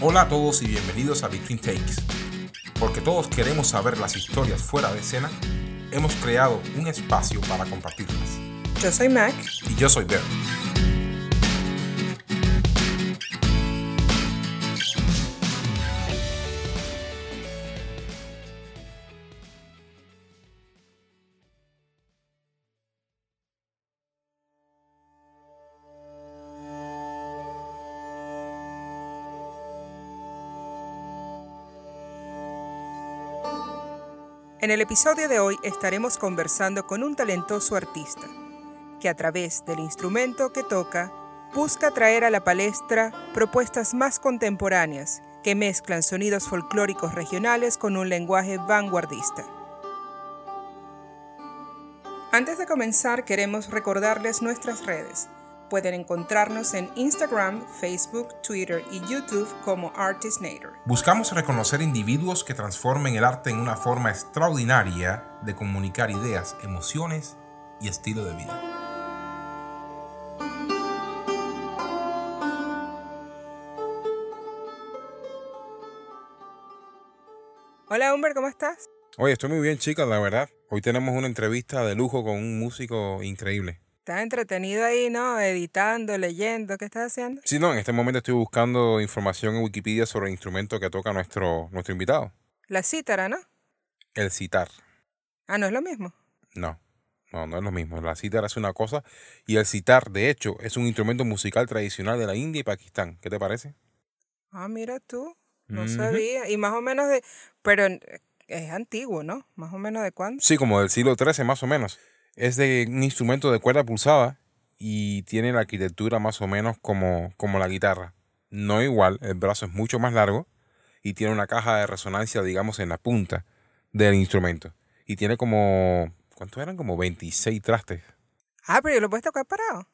Hola a todos y bienvenidos a Between Takes. Porque todos queremos saber las historias fuera de escena, hemos creado un espacio para compartirlas. Yo soy Mac. Y yo soy Bert. En el episodio de hoy estaremos conversando con un talentoso artista que a través del instrumento que toca busca traer a la palestra propuestas más contemporáneas que mezclan sonidos folclóricos regionales con un lenguaje vanguardista. Antes de comenzar queremos recordarles nuestras redes. Pueden encontrarnos en Instagram, Facebook, Twitter y YouTube como Artistnator. Buscamos reconocer individuos que transformen el arte en una forma extraordinaria de comunicar ideas, emociones y estilo de vida. Hola Humber, ¿cómo estás? Oye, estoy muy bien, chicas, la verdad. Hoy tenemos una entrevista de lujo con un músico increíble. Estás entretenido ahí, ¿no? Editando, leyendo, ¿qué estás haciendo? Sí, no, en este momento estoy buscando información en Wikipedia sobre el instrumento que toca nuestro, nuestro invitado. La cítara, ¿no? El citar. Ah, ¿no es lo mismo? No, no, no es lo mismo. La cítara es una cosa y el citar, de hecho, es un instrumento musical tradicional de la India y Pakistán. ¿Qué te parece? Ah, mira tú, no sabía. Y más o menos de... Pero es antiguo, ¿no? Más o menos de cuándo. Sí, como del siglo XIII más o menos. Es de un instrumento de cuerda pulsada y tiene la arquitectura más o menos como, como la guitarra. No igual, el brazo es mucho más largo y tiene una caja de resonancia, digamos, en la punta del instrumento. Y tiene como, ¿cuántos eran? Como 26 trastes. Ah, pero lo puedes tocar parado?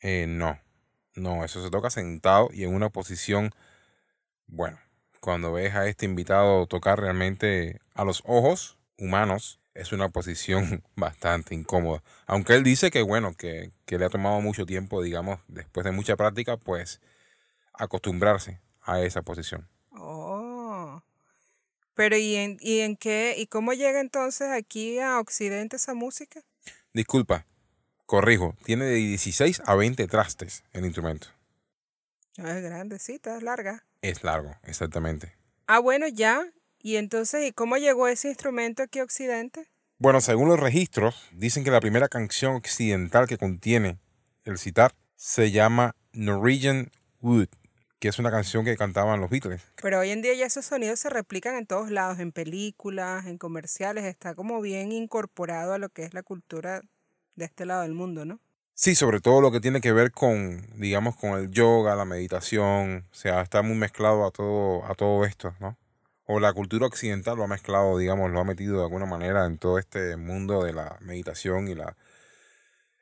Eh, no, no, eso se toca sentado y en una posición, bueno, cuando ves a este invitado tocar realmente a los ojos humanos, es una posición bastante incómoda. Aunque él dice que, bueno, que, le ha tomado mucho tiempo, digamos, después de mucha práctica, pues acostumbrarse a esa posición. Oh. Pero ¿y en, ¿y en qué? ¿Y cómo llega entonces aquí a Occidente esa música? Disculpa, corrijo, tiene de 16 a 20 trastes el instrumento. Es grandecita, es larga. Es largo, exactamente. Ah, bueno, ya. ¿Y entonces, ¿y cómo llegó ese instrumento aquí a Occidente? Bueno, según los registros, dicen que la primera canción occidental que contiene el citar se llama Norwegian Wood, que es una canción que cantaban los Beatles. Pero hoy en día ya esos sonidos se replican en todos lados, en películas, en comerciales, está como bien incorporado a lo que es la cultura de este lado del mundo, ¿no? Sí, sobre todo lo que tiene que ver con, digamos, con el yoga, la meditación, o sea, está muy mezclado a todo, a todo esto, ¿no? O la cultura occidental lo ha mezclado, digamos, lo ha metido de alguna manera en todo este mundo de la meditación y la,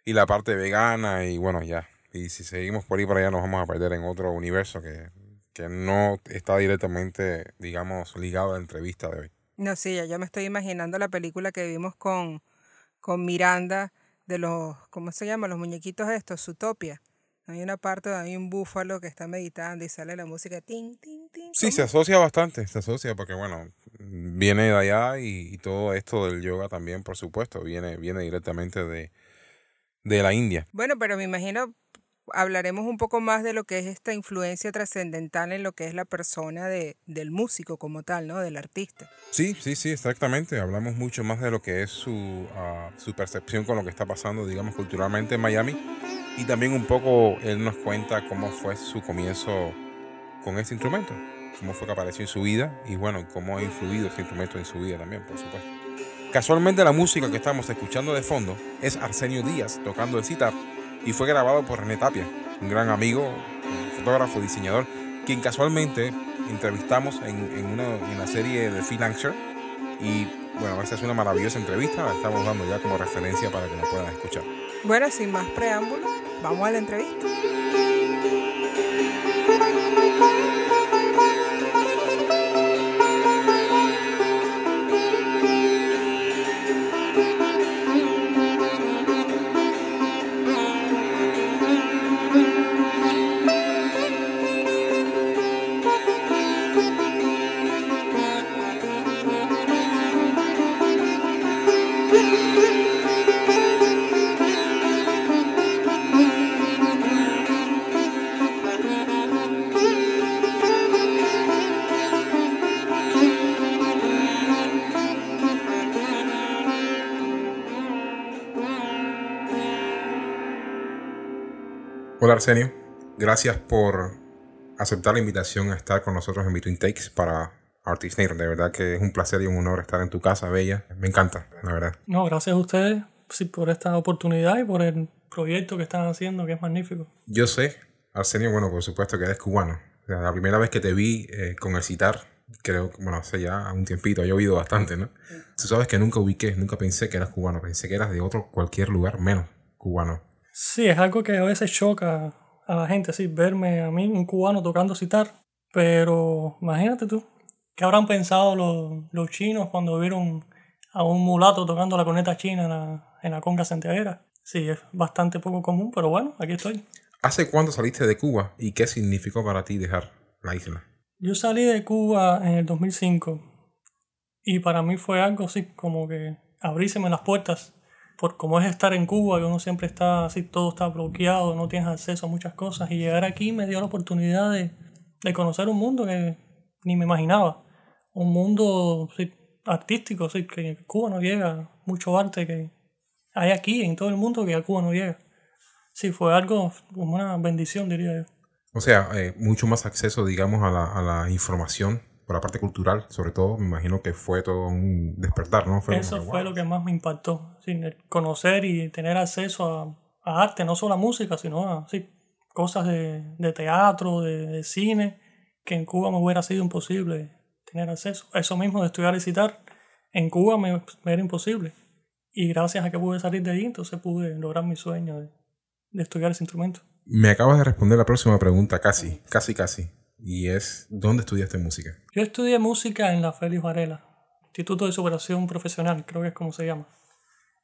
y la parte vegana y bueno, ya. Y si seguimos por ahí para allá nos vamos a perder en otro universo que, que no está directamente, digamos, ligado a la entrevista de hoy. No, sí, ya, me estoy imaginando la película que vimos con, con Miranda de los, ¿cómo se llama? Los muñequitos estos, Utopia. Hay una parte donde hay un búfalo que está meditando y sale la música ting, ting. Sí, se asocia bastante, se asocia porque, bueno, viene de allá y, todo esto del yoga también, por supuesto, viene, viene directamente de, de la India. Bueno, pero me imagino hablaremos un poco más de lo que es esta influencia trascendental en lo que es la persona de, del músico como tal, ¿no? Del artista. Sí, sí, sí, exactamente. Hablamos mucho más de lo que es su, ah, su percepción con lo que está pasando, digamos, culturalmente en Miami y también un poco él nos cuenta cómo fue su comienzo con este instrumento, cómo fue que apareció en su vida y bueno, cómo ha influido este instrumento en su vida también, por supuesto. Casualmente la música que estamos escuchando de fondo es Arsenio Díaz tocando el sitar y fue grabado por René Tapia, un gran amigo, fotógrafo, diseñador, quien casualmente entrevistamos en, en, una, en la serie de Phil Anxer y bueno, esta es una maravillosa entrevista, la estamos dando ya como referencia para que la puedan escuchar. Bueno, sin más preámbulos, vamos a la entrevista. Hola Arsenio, gracias por aceptar la invitación a estar con nosotros en Between Takes para De verdad que es un placer y un honor estar en tu casa, Bella. Me encanta, la verdad. No, gracias a ustedes por esta oportunidad y por el proyecto que están haciendo, que es magnífico. Yo sé, Arsenio, bueno, por supuesto que eres cubano. la primera vez que te vi eh, con el citar, creo que, bueno, hace ya un tiempito, ha llovido bastante, ¿no? Tú sabes que nunca ubiqué, nunca pensé que eras cubano, pensé que eras de otro, cualquier lugar menos cubano. Sí, es algo que a veces choca a la gente, sí, verme a mí, un cubano, tocando citar. Pero imagínate tú, ¿qué habrán pensado los, los chinos cuando vieron a un mulato tocando la corneta china en la, en la conga santiaguera? Sí, es bastante poco común, pero bueno, aquí estoy. ¿Hace cuándo saliste de Cuba y qué significó para ti dejar la isla? Yo salí de Cuba en el 2005 y para mí fue algo así como que abríseme las puertas por cómo es estar en Cuba, que uno siempre está así, todo está bloqueado, no tienes acceso a muchas cosas. Y llegar aquí me dio la oportunidad de, de conocer un mundo que ni me imaginaba. Un mundo artístico, sí, que Cuba no llega, mucho arte que hay aquí en todo el mundo que a Cuba no llega. Sí, fue algo como una bendición, diría yo. O sea, eh, mucho más acceso, digamos, a la, a la información por la parte cultural, sobre todo, me imagino que fue todo un despertar, ¿no? Eso fue lo que más me impactó, conocer y tener acceso a, arte, no solo a música, sino a cosas de, teatro, de, cine, que en Cuba me hubiera sido imposible tener acceso. Eso mismo de estudiar y citar, en Cuba me, era imposible. Y gracias a que pude salir de ahí, entonces pude lograr mi sueño de, de estudiar ese instrumento. Me acabas de responder la próxima pregunta, casi, casi, casi y es ¿dónde estudiaste música? Yo estudié música en la Félix Varela, Instituto de Superación Profesional, creo que es como se llama.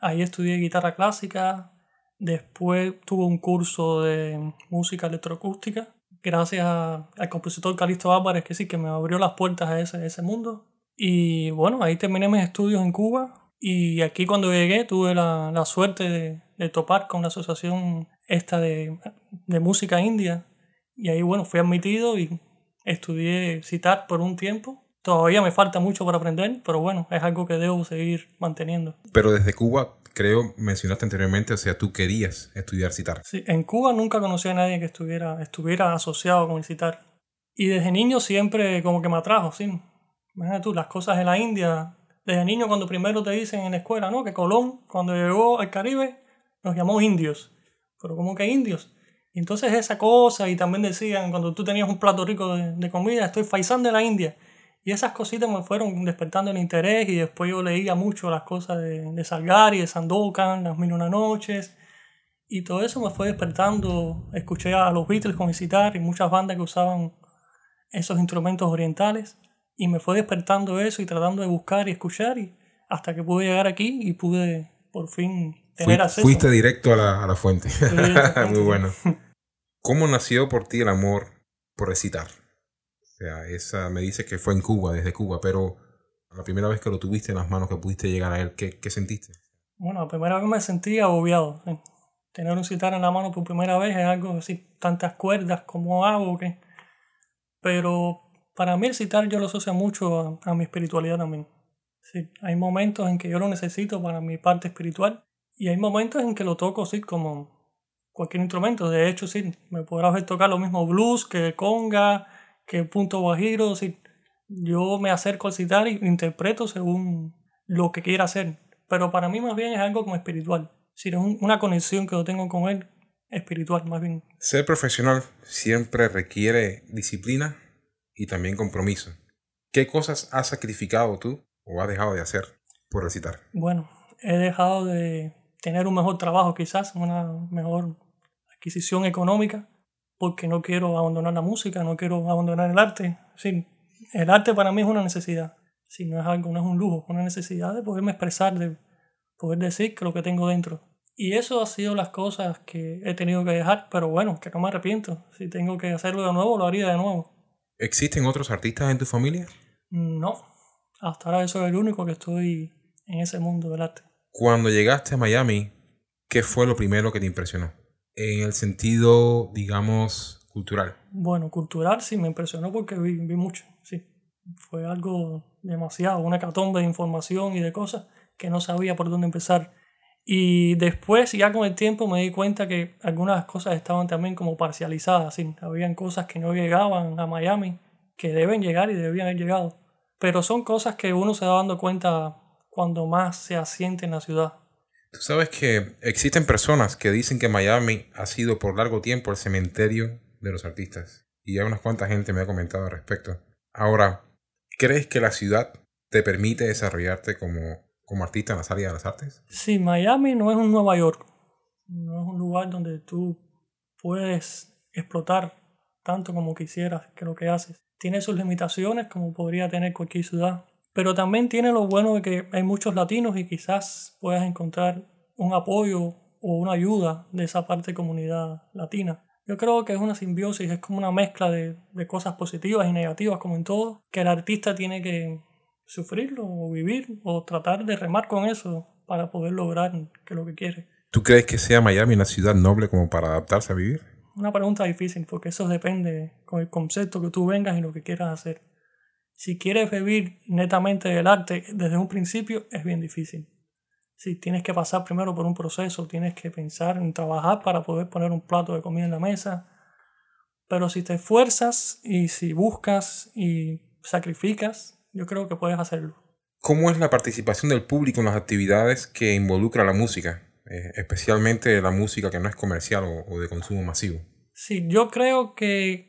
Ahí estudié guitarra clásica, después tuve un curso de música electroacústica, gracias al compositor Calixto Álvarez, que sí, que me abrió las puertas a ese, ese mundo. Y bueno, ahí terminé mis estudios en Cuba y aquí cuando llegué tuve la, la suerte de, de, topar con la asociación esta de, de música india y ahí, bueno, fui admitido y estudié citar por un tiempo. Todavía me falta mucho para aprender, pero bueno, es algo que debo seguir manteniendo. Pero desde Cuba, creo, mencionaste anteriormente, o sea, tú querías estudiar citar. Sí, en Cuba nunca conocí a nadie que estuviera, estuviera asociado con el citar. Y desde niño siempre como que me atrajo, sí. Imagínate tú, las cosas de la India. Desde niño cuando primero te dicen en la escuela, ¿no? Que Colón, cuando llegó al Caribe, nos llamó indios. Pero ¿cómo que indios? Y entonces esa cosa, y también decían, cuando tú tenías un plato rico de, comida, estoy faisán de la India. Y esas cositas me fueron despertando el interés y después yo leía mucho las cosas de, de Salgari, de Sandokan, Las Mil Una Noches. Y todo eso me fue despertando. Escuché a los Beatles con citar y muchas bandas que usaban esos instrumentos orientales. Y me fue despertando eso y tratando de buscar y escuchar y hasta que pude llegar aquí y pude por fin tener acceso. Fuiste directo a la, a la fuente. Muy bueno. ¿Cómo nació por ti el amor por recitar? Sea, esa me dice que fue en Cuba, desde Cuba, pero la primera vez que lo tuviste en las manos, que pudiste llegar a él, ¿qué, qué sentiste? Bueno, la primera vez me sentí agobiado. Tener un citar en la mano por primera vez es algo así, tantas cuerdas, ¿cómo hago? ¿qué? Pero para mí el citar yo lo asocio mucho a, a mi espiritualidad también. Sí, hay momentos en que yo lo necesito para mi parte espiritual y hay momentos en que lo toco sí como cualquier instrumento. De hecho, sí, me podrás ver tocar lo mismo blues que conga, que punto guajiro. Sí. Yo me acerco al citar y interpreto según lo que quiera hacer. Pero para mí más bien es algo como espiritual. Si es una conexión que yo tengo con él espiritual más bien. Ser profesional siempre requiere disciplina y también compromiso. ¿Qué cosas has sacrificado tú o has dejado de hacer por recitar? Bueno, he dejado de tener un mejor trabajo quizás, una mejor adquisición económica, porque no quiero abandonar la música, no quiero abandonar el arte. Sí, el arte para mí es una necesidad, si no es algo, no es un lujo, es una necesidad de poderme expresar, de poder decir que lo que tengo dentro. Y eso ha sido las cosas que he tenido que dejar, pero bueno, que no me arrepiento. Si tengo que hacerlo de nuevo, lo haría de nuevo. ¿Existen otros artistas en tu familia? No, hasta ahora yo soy el único que estoy en ese mundo del arte. Cuando llegaste a Miami, ¿qué fue lo primero que te impresionó? En el sentido, digamos, cultural. Bueno, cultural sí me impresionó porque vi, vi mucho, sí. Fue algo demasiado, una catombe de información y de cosas que no sabía por dónde empezar. Y después, ya con el tiempo, me di cuenta que algunas cosas estaban también como parcializadas. ¿sí? Habían cosas que no llegaban a Miami, que deben llegar y debían haber llegado. Pero son cosas que uno se va dando cuenta cuando más se asiente en la ciudad. Tú sabes que existen personas que dicen que Miami ha sido por largo tiempo el cementerio de los artistas. Y ya unas cuantas gente me ha comentado al respecto. Ahora, ¿crees que la ciudad te permite desarrollarte como como artista en las áreas de las artes? Sí, Miami no es un Nueva York. No es un lugar donde tú puedes explotar tanto como quisieras que lo que haces. Tiene sus limitaciones como podría tener cualquier ciudad. Pero también tiene lo bueno de que hay muchos latinos y quizás puedas encontrar un apoyo o una ayuda de esa parte de comunidad latina. Yo creo que es una simbiosis, es como una mezcla de, de cosas positivas y negativas como en todo, que el artista tiene que sufrirlo o vivir o tratar de remar con eso para poder lograr que lo que quiere. ¿Tú crees que sea Miami una ciudad noble como para adaptarse a vivir? Una pregunta difícil porque eso depende con el concepto que tú vengas y lo que quieras hacer. Si quieres vivir netamente del arte desde un principio es bien difícil. Si tienes que pasar primero por un proceso, tienes que pensar en trabajar para poder poner un plato de comida en la mesa. Pero si te esfuerzas y si buscas y sacrificas, yo creo que puedes hacerlo. ¿Cómo es la participación del público en las actividades que involucra la música, eh, especialmente la música que no es comercial o, de consumo masivo? Sí, yo creo que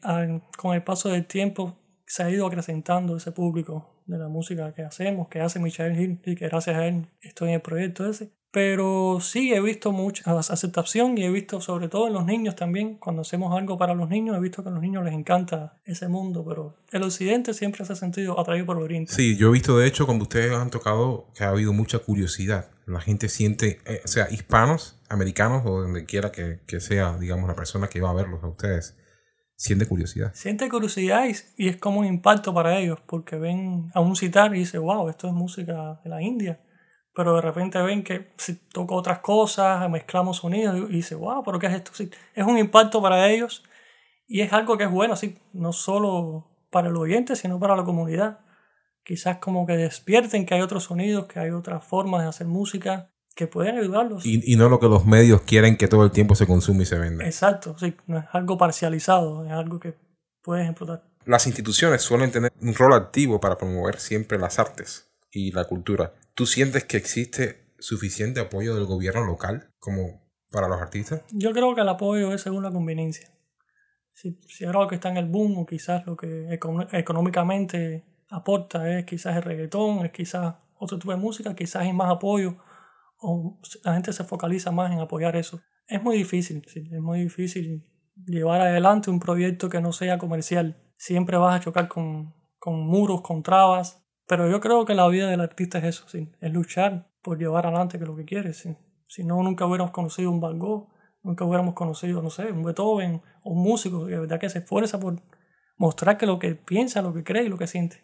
con el paso del tiempo se ha ido acrecentando ese público de la música que hacemos, que hace Michael Hill y que gracias a él estoy en el proyecto ese. Pero sí he visto mucha aceptación y he visto sobre todo en los niños también, cuando hacemos algo para los niños, he visto que a los niños les encanta ese mundo, pero el occidente siempre se ha sentido atraído por el oriente. Sí, yo he visto de hecho cuando ustedes han tocado que ha habido mucha curiosidad. La gente siente, eh, o sea, hispanos, americanos o donde quiera que, que, sea, digamos, la persona que va a verlos a ustedes, siente curiosidad. Siente curiosidad y, es como un impacto para ellos, porque ven a un citar y dice, wow, esto es música de la India pero de repente ven que si toco otras cosas, mezclamos sonidos y, dice, wow, pero ¿qué es esto? Sí, es un impacto para ellos y es algo que es bueno, así, no solo para el oyente, sino para la comunidad. Quizás como que despierten que hay otros sonidos, que hay otras formas de hacer música que pueden ayudarlos. Y, y no lo que los medios quieren que todo el tiempo se consume y se venda. Exacto, sí, no es algo parcializado, es algo que puedes explotar. Las instituciones suelen tener un rol activo para promover siempre las artes y la cultura. ¿Tú sientes que existe suficiente apoyo del gobierno local como para los artistas? Yo creo que el apoyo es según la conveniencia. Si, si ahora lo que está en el boom o quizás lo que económicamente aporta es quizás el reggaetón, es quizás otro tipo de música, quizás hay más apoyo o la gente se focaliza más en apoyar eso. Es muy difícil, es muy difícil llevar adelante un proyecto que no sea comercial. Siempre vas a chocar con, con muros, con trabas, pero yo creo que la vida del artista es eso, ¿sí? es luchar por llevar adelante que lo que quiere. ¿sí? Si no, nunca hubiéramos conocido un Van Gogh, nunca hubiéramos conocido, no sé, un Beethoven o un músico de verdad que se esfuerza por mostrar que lo que piensa, lo que cree y lo que siente.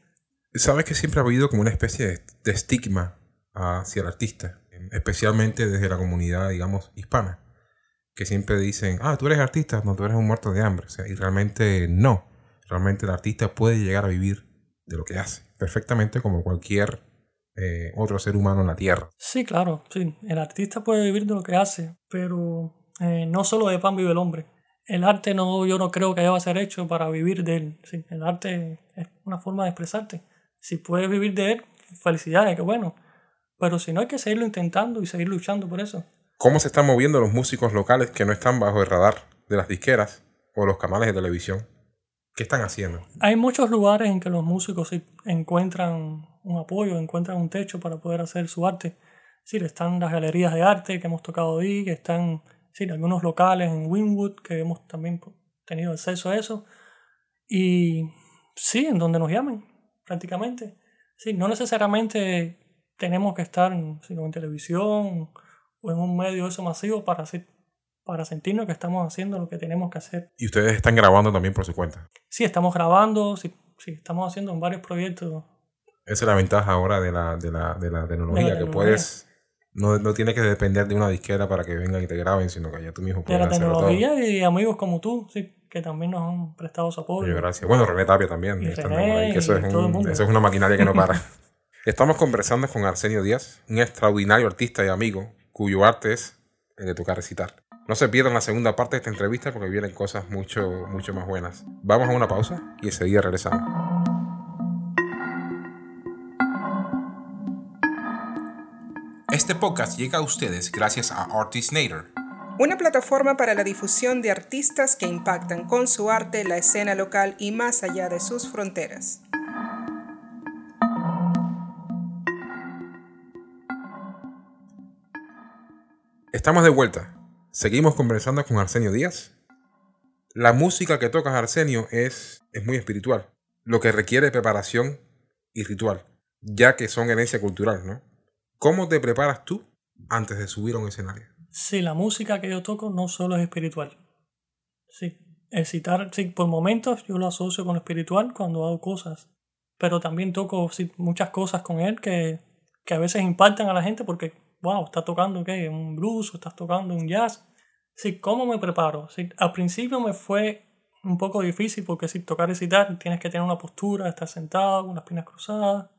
Sabes que siempre ha habido como una especie de, de estigma hacia el artista, especialmente desde la comunidad, digamos, hispana, que siempre dicen, ah, tú eres artista, no, tú eres un muerto de hambre. Y realmente no. Realmente el artista puede llegar a vivir de lo que hace perfectamente como cualquier eh, otro ser humano en la Tierra. Sí, claro, sí. El artista puede vivir de lo que hace, pero eh, no solo de pan vive el hombre. El arte no, yo no creo que deba ser hecho para vivir de él. Sí, el arte es una forma de expresarte. Si puedes vivir de él, felicidades, qué bueno. Pero si no, hay que seguirlo intentando y seguir luchando por eso. ¿Cómo se están moviendo los músicos locales que no están bajo el radar de las disqueras o los canales de televisión? ¿Qué están haciendo? Hay muchos lugares en que los músicos encuentran un apoyo, encuentran un techo para poder hacer su arte. Sí, están las galerías de arte que hemos tocado ahí, que están sí, algunos locales en Winwood que hemos también tenido acceso a eso. Y sí, en donde nos llamen, prácticamente. Sí, no necesariamente tenemos que estar sino en televisión o en un medio eso masivo para hacer para sentirnos que estamos haciendo lo que tenemos que hacer. ¿Y ustedes están grabando también por su cuenta? Sí, estamos grabando, sí, sí estamos haciendo varios proyectos. Esa es la ventaja ahora de la, de la, de la tecnología, que puedes No, no tienes que depender de una disquera para que vengan y te graben, sino que ya tú mismo De puedes la hacerlo todo. tecnología y amigos como tú, sí, que también nos han prestado su apoyo. Oye, gracias. Bueno, René Tapia también. Y está René, por ahí, que eso, es todo el un- mundo. eso es una maquinaria que no para. Estamos conversando con Arsenio Díaz, un extraordinario artista y amigo cuyo arte es el de tocar recitar. No se pierdan la segunda parte de esta entrevista porque vienen cosas mucho, mucho más buenas. Vamos a una pausa y enseguida regresamos. Este podcast llega a ustedes gracias a Artistnator. Una plataforma para la difusión de artistas que impactan con su arte la escena local y más allá de sus fronteras. Estamos de vuelta. Seguimos conversando con Arsenio Díaz. La música que tocas, Arsenio, es, es muy espiritual, lo que requiere preparación y ritual, ya que son herencia cultural, ¿no? ¿Cómo te preparas tú antes de subir a un escenario? Sí, la música que yo toco no solo es espiritual. Sí, el citar, sí, por momentos yo lo asocio con lo espiritual cuando hago cosas. Pero también toco sí, muchas cosas con él que, que a veces impactan a la gente porque, wow, estás tocando ¿qué? un blues o estás tocando un jazz. Sí, ¿cómo me preparo? Sí, al principio me fue un poco difícil porque si tocar y citar tienes que tener una postura, estar sentado con las piernas cruzadas.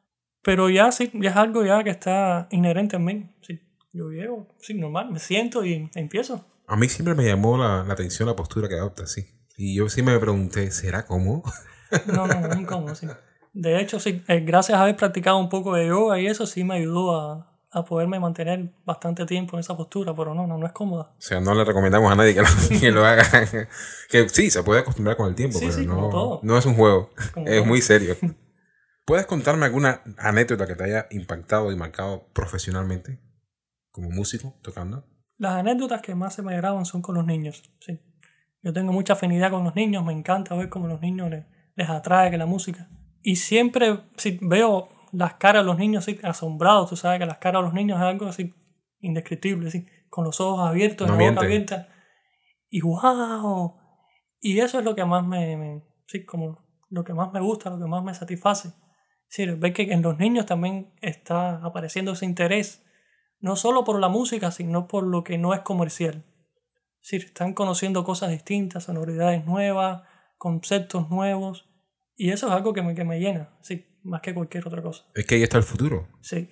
Pero ya sí, ya es algo ya que está inherente en mí. Sí, yo llego, sí, normal, me siento y empiezo. A mí siempre me llamó la, la atención la postura que adoptas, sí. Y yo sí me pregunté, ¿será cómo? No, no, no es incómodo, sí. De hecho, sí, eh, gracias a haber practicado un poco de yoga y eso sí me ayudó a, a poderme mantener bastante tiempo en esa postura, pero no, no, no es cómoda. O sea, no le recomendamos a nadie que lo, que lo haga. que sí, se puede acostumbrar con el tiempo, Sí, pero sí, no, no es un juego. Como es todo. muy serio. ¿Puedes contarme alguna anécdota que te haya impactado y marcado profesionalmente como músico tocando? Las anécdotas que más se me graban son con los niños, sí. Yo tengo mucha afinidad con los niños, me encanta ver cómo los niños les, les atrae que la música. Y siempre sí, veo las caras de los niños así, asombrados, tú sabes que las caras de los niños es algo así indescriptible, así, con los ojos abiertos, No la boca abierta. Y wow. Y eso es lo que más me, me- sí, como lo que más me gusta, lo que más me satisface. Sí, ver que en los niños también está apareciendo ese interés, no solo por la música, sino por lo que no es comercial. Sí, están conociendo cosas distintas, sonoridades nuevas, conceptos nuevos, y eso es algo que me, que me llena, sí, más que cualquier otra cosa. Es que ahí está el futuro. Sí,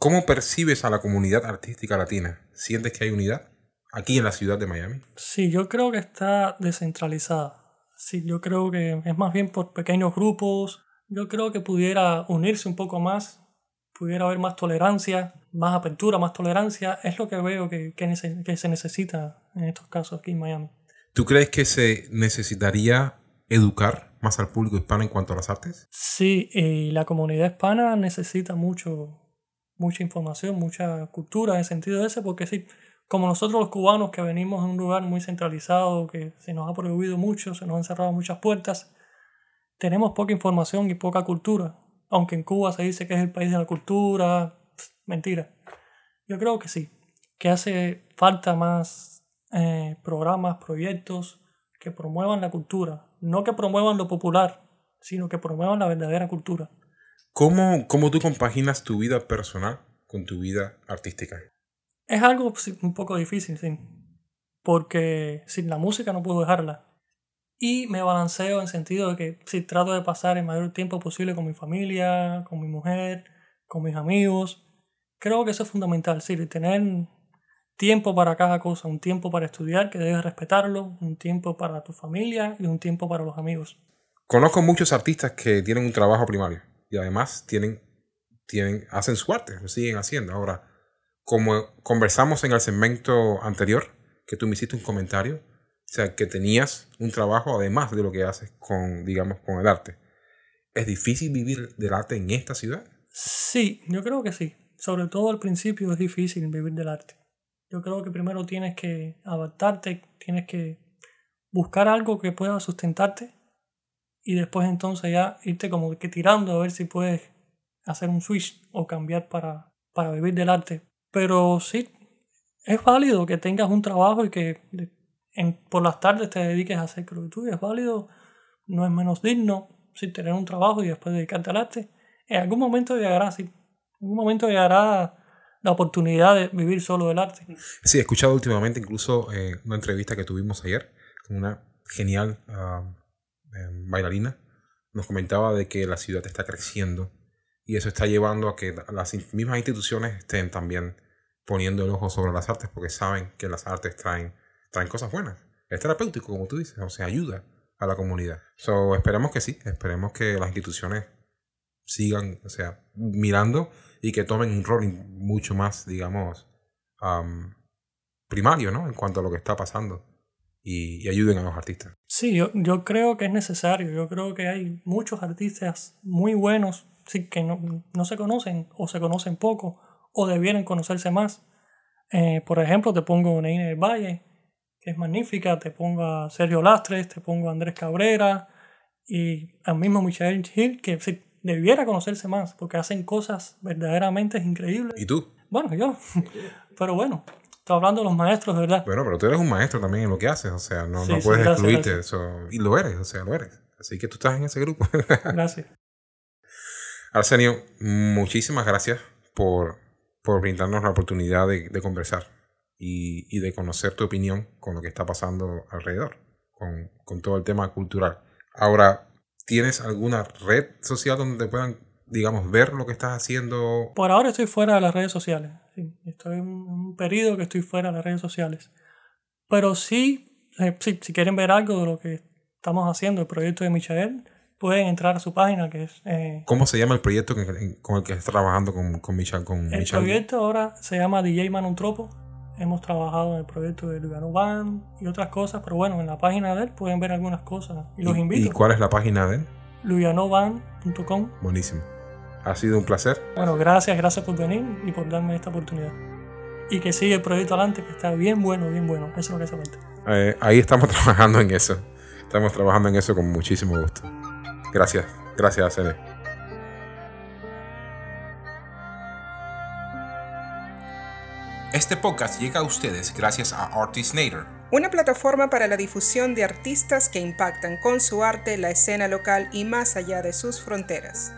¿Cómo percibes a la comunidad artística latina? ¿Sientes que hay unidad aquí en la ciudad de Miami? Sí, yo creo que está descentralizada. Sí, yo creo que es más bien por pequeños grupos. Yo creo que pudiera unirse un poco más, pudiera haber más tolerancia, más apertura, más tolerancia. Es lo que veo que, que, que se necesita en estos casos aquí en Miami. ¿Tú crees que se necesitaría educar más al público hispano en cuanto a las artes? Sí, y la comunidad hispana necesita mucho, mucha información, mucha cultura en el sentido ese, porque sí, como nosotros los cubanos que venimos de un lugar muy centralizado, que se nos ha prohibido mucho, se nos han cerrado muchas puertas, tenemos poca información y poca cultura. Aunque en Cuba se dice que es el país de la cultura, mentira. Yo creo que sí, que hace falta más eh, programas, proyectos que promuevan la cultura, no que promuevan lo popular, sino que promuevan la verdadera cultura. ¿Cómo, cómo tú compaginas tu vida personal con tu vida artística? Es algo sí, un poco difícil, sí, porque sin la música no puedo dejarla. Y me balanceo en sentido de que si trato de pasar el mayor tiempo posible con mi familia, con mi mujer, con mis amigos. Creo que eso es fundamental, sí, tener tiempo para cada cosa, un tiempo para estudiar, que debes respetarlo, un tiempo para tu familia y un tiempo para los amigos. Conozco muchos artistas que tienen un trabajo primario y además tienen, tienen, hacen su arte, lo siguen haciendo. Ahora, como conversamos en el segmento anterior, que tú me hiciste un comentario, o sea, que tenías un trabajo además de lo que haces con, digamos, con el arte. ¿Es difícil vivir del arte en esta ciudad? Sí, yo creo que sí. Sobre todo al principio es difícil vivir del arte. Yo creo que primero tienes que adaptarte, tienes que buscar algo que pueda sustentarte y después entonces ya irte como que tirando a ver si puedes hacer un switch o cambiar para, para vivir del arte. Pero sí, es válido que tengas un trabajo y que por las tardes te dediques a hacer lo que tú es válido, no es menos digno sí, tener un trabajo y después dedicarte al arte. En algún momento llegará, sí, en algún momento llegará la oportunidad de vivir solo del arte. Sí, he escuchado últimamente incluso eh, una entrevista que tuvimos ayer con una genial ah, em, bailarina. Nos comentaba de que la ciudad está creciendo y eso está llevando a que las mismas instituciones estén también poniendo el ojo sobre las artes porque saben que las artes traen, traen cosas buenas. Es terapéutico, como tú dices, o sea, ayuda a la comunidad. So, esperemos que sí, esperemos que las instituciones sigan, o sea, mirando y que tomen un rol mucho más, digamos, primario, ¿no? En cuanto a lo que está pasando y, ayuden a los artistas. Sí, yo, yo creo que es necesario. Yo creo que hay muchos artistas muy buenos sí, que no, no se conocen o se conocen poco o debieran conocerse más. Eh, por ejemplo, te pongo Neine del Valle, que es magnífica, te pongo a Sergio Lastres, te pongo a Andrés Cabrera y al mismo Michael Hill, que sí, debiera conocerse más, porque hacen cosas verdaderamente increíbles. ¿Y tú? Bueno, yo. pero bueno, estoy hablando de los maestros, de verdad. Bueno, pero tú eres un maestro también en lo que haces, o sea, no, no puedes excluirte. Eso, y lo eres, o sea, lo eres. Así que tú estás en ese grupo. gracias. Arsenio, muchísimas gracias por, por brindarnos la oportunidad de, de conversar y, y, de conocer tu opinión con lo que está pasando alrededor, con, con todo el tema cultural. Ahora, ¿Tienes alguna red social donde puedan, digamos, ver lo que estás haciendo? Por ahora estoy fuera de las redes sociales. estoy en un periodo que estoy fuera de las redes sociales. Pero sí, eh, si, quieren ver algo de lo que estamos haciendo, el proyecto de Michael, pueden entrar a su página que es... Eh, ¿Cómo se llama el proyecto con el que estás trabajando con, con Michael? Con el proyecto ahora se llama DJ Manontropo hemos trabajado en el proyecto de Lugano Band y otras cosas, pero bueno, en la página de él pueden ver algunas cosas y los invito. ¿Y cuál es la página de él? luyanoband.com. Buenísimo. Ha sido un placer. Bueno, gracias, gracias por venir y por darme esta oportunidad. Y que siga el proyecto adelante, que está bien bueno, bien bueno. Eso es lo que hace falta. Eh, ahí estamos trabajando en eso. Estamos trabajando en eso con muchísimo gusto. Gracias. Gracias, Cene. Este podcast llega a ustedes gracias a Artistnator, una plataforma para la difusión de artistas que impactan con su arte la escena local y más allá de sus fronteras.